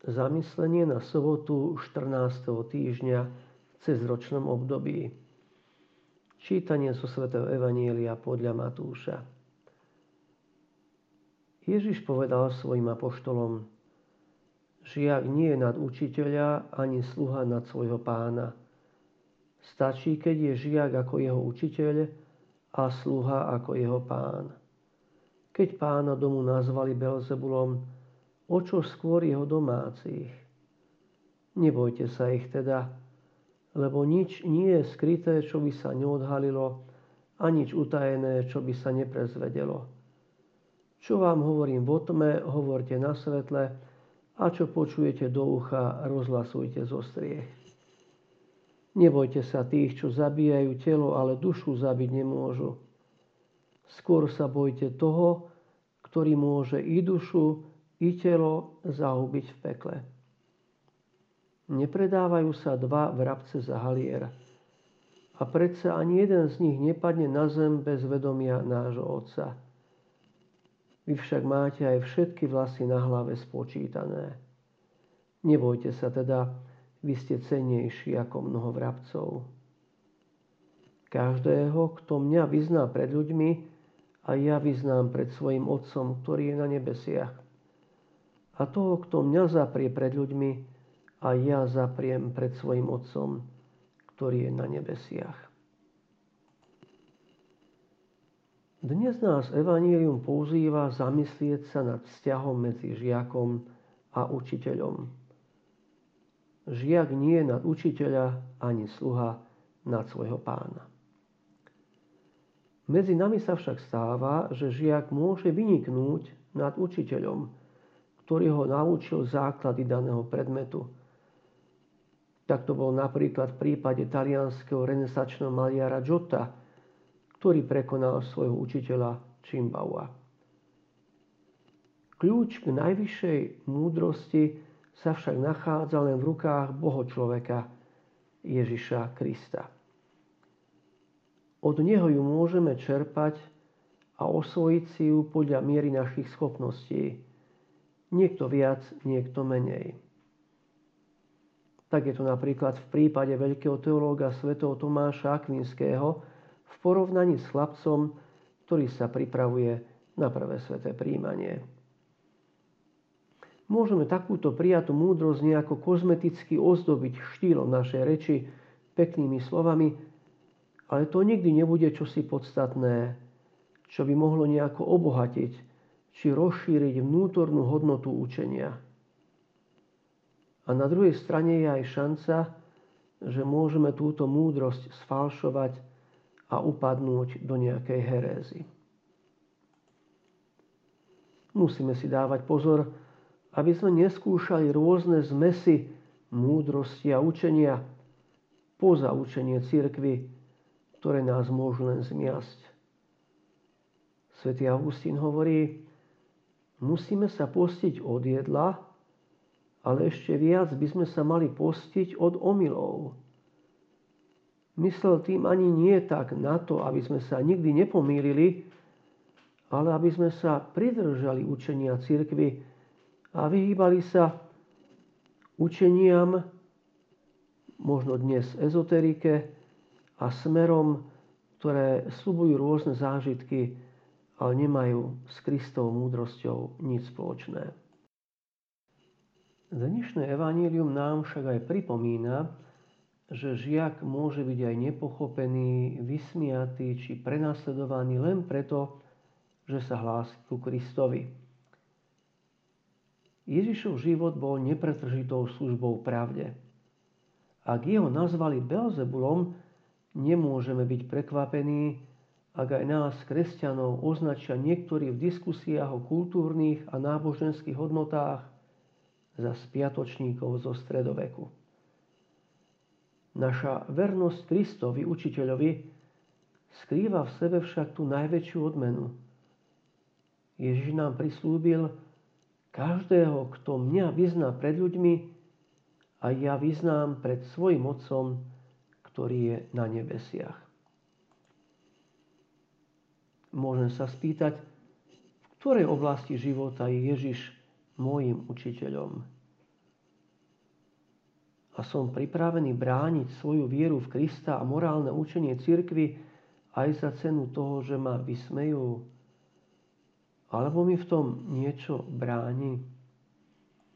Zamyslenie na sobotu 14. týždňa v cezročnom období. Čítanie zo svätého Evanielia podľa Matúša. Ježiš povedal svojim apoštolom, žiak nie je nad učiteľa ani sluha nad svojho pána. Stačí, keď je žiak ako jeho učiteľ a sluha ako jeho pán. Keď pána domu nazvali Belzebulom, o čo skôr jeho domácich. Nebojte sa ich teda, lebo nič nie je skryté, čo by sa neodhalilo, a nič utajené, čo by sa neprezvedelo. Čo vám hovorím v tme, hovorte na svetle, a čo počujete do ucha, rozhlasujte zo striech. Nebojte sa tých, čo zabíjajú telo, ale dušu zabiť nemôžu. Skôr sa bojte toho, ktorý môže i dušu, i telo zahubiť v pekle. Nepredávajú sa dva vrabce za halier. A predsa ani jeden z nich nepadne na zem bez vedomia nášho Otca. Vy však máte aj všetky vlasy na hlave spočítané. Nebojte sa teda, vy ste cennejší ako mnoho vrabcov. Každého, kto mňa vyzná pred ľuďmi, a ja vyznám pred svojim Otcom, ktorý je na nebesiach a toho, kto mňa zaprie pred ľuďmi a ja zapriem pred svojim Otcom, ktorý je na nebesiach. Dnes nás Evanílium používa zamyslieť sa nad vzťahom medzi žiakom a učiteľom. Žiak nie je nad učiteľa ani sluha nad svojho pána. Medzi nami sa však stáva, že žiak môže vyniknúť nad učiteľom, ktorý ho naučil základy daného predmetu. Tak to bol napríklad v prípade talianského renesačného maliara Giotta, ktorý prekonal svojho učiteľa Čimbaua. Kľúč k najvyššej múdrosti sa však nachádza len v rukách Boho človeka Ježiša Krista. Od Neho ju môžeme čerpať a osvojiť si ju podľa miery našich schopností Niekto viac, niekto menej. Tak je to napríklad v prípade veľkého teológa svätého Tomáša Akvinského v porovnaní s chlapcom, ktorý sa pripravuje na prvé sveté príjmanie. Môžeme takúto prijatú múdrosť nejako kozmeticky ozdobiť štýlom našej reči, peknými slovami, ale to nikdy nebude čosi podstatné, čo by mohlo nejako obohatiť či rozšíriť vnútornú hodnotu učenia. A na druhej strane je aj šanca, že môžeme túto múdrosť sfalšovať a upadnúť do nejakej herézy. Musíme si dávať pozor, aby sme neskúšali rôzne zmesy múdrosti a učenia poza učenie cirkvy, ktoré nás môžu len zmiasť. Svetý Augustín hovorí, musíme sa postiť od jedla, ale ešte viac by sme sa mali postiť od omylov. Myslel tým ani nie tak na to, aby sme sa nikdy nepomýlili, ale aby sme sa pridržali učenia cirkvy a vyhýbali sa učeniam, možno dnes ezoterike a smerom, ktoré slubujú rôzne zážitky ale nemajú s Kristovou múdrosťou nič spoločné. Dnešné evanílium nám však aj pripomína, že žiak môže byť aj nepochopený, vysmiatý či prenasledovaný len preto, že sa hlási ku Kristovi. Ježišov život bol nepretržitou službou pravde. Ak jeho nazvali Belzebulom, nemôžeme byť prekvapení, ak aj nás, kresťanov, označia niektorí v diskusiách o kultúrnych a náboženských hodnotách za spiatočníkov zo stredoveku. Naša vernosť Kristovi, učiteľovi, skrýva v sebe však tú najväčšiu odmenu. Ježiš nám prislúbil, každého, kto mňa vyzná pred ľuďmi, a ja vyznám pred svojim Otcom, ktorý je na nebesiach. Môžem sa spýtať, v ktorej oblasti života je Ježiš môjim učiteľom. a som pripravený brániť svoju vieru v Krista a morálne učenie cirkvy aj za cenu toho, že ma vysmejú? Alebo mi v tom niečo bráni?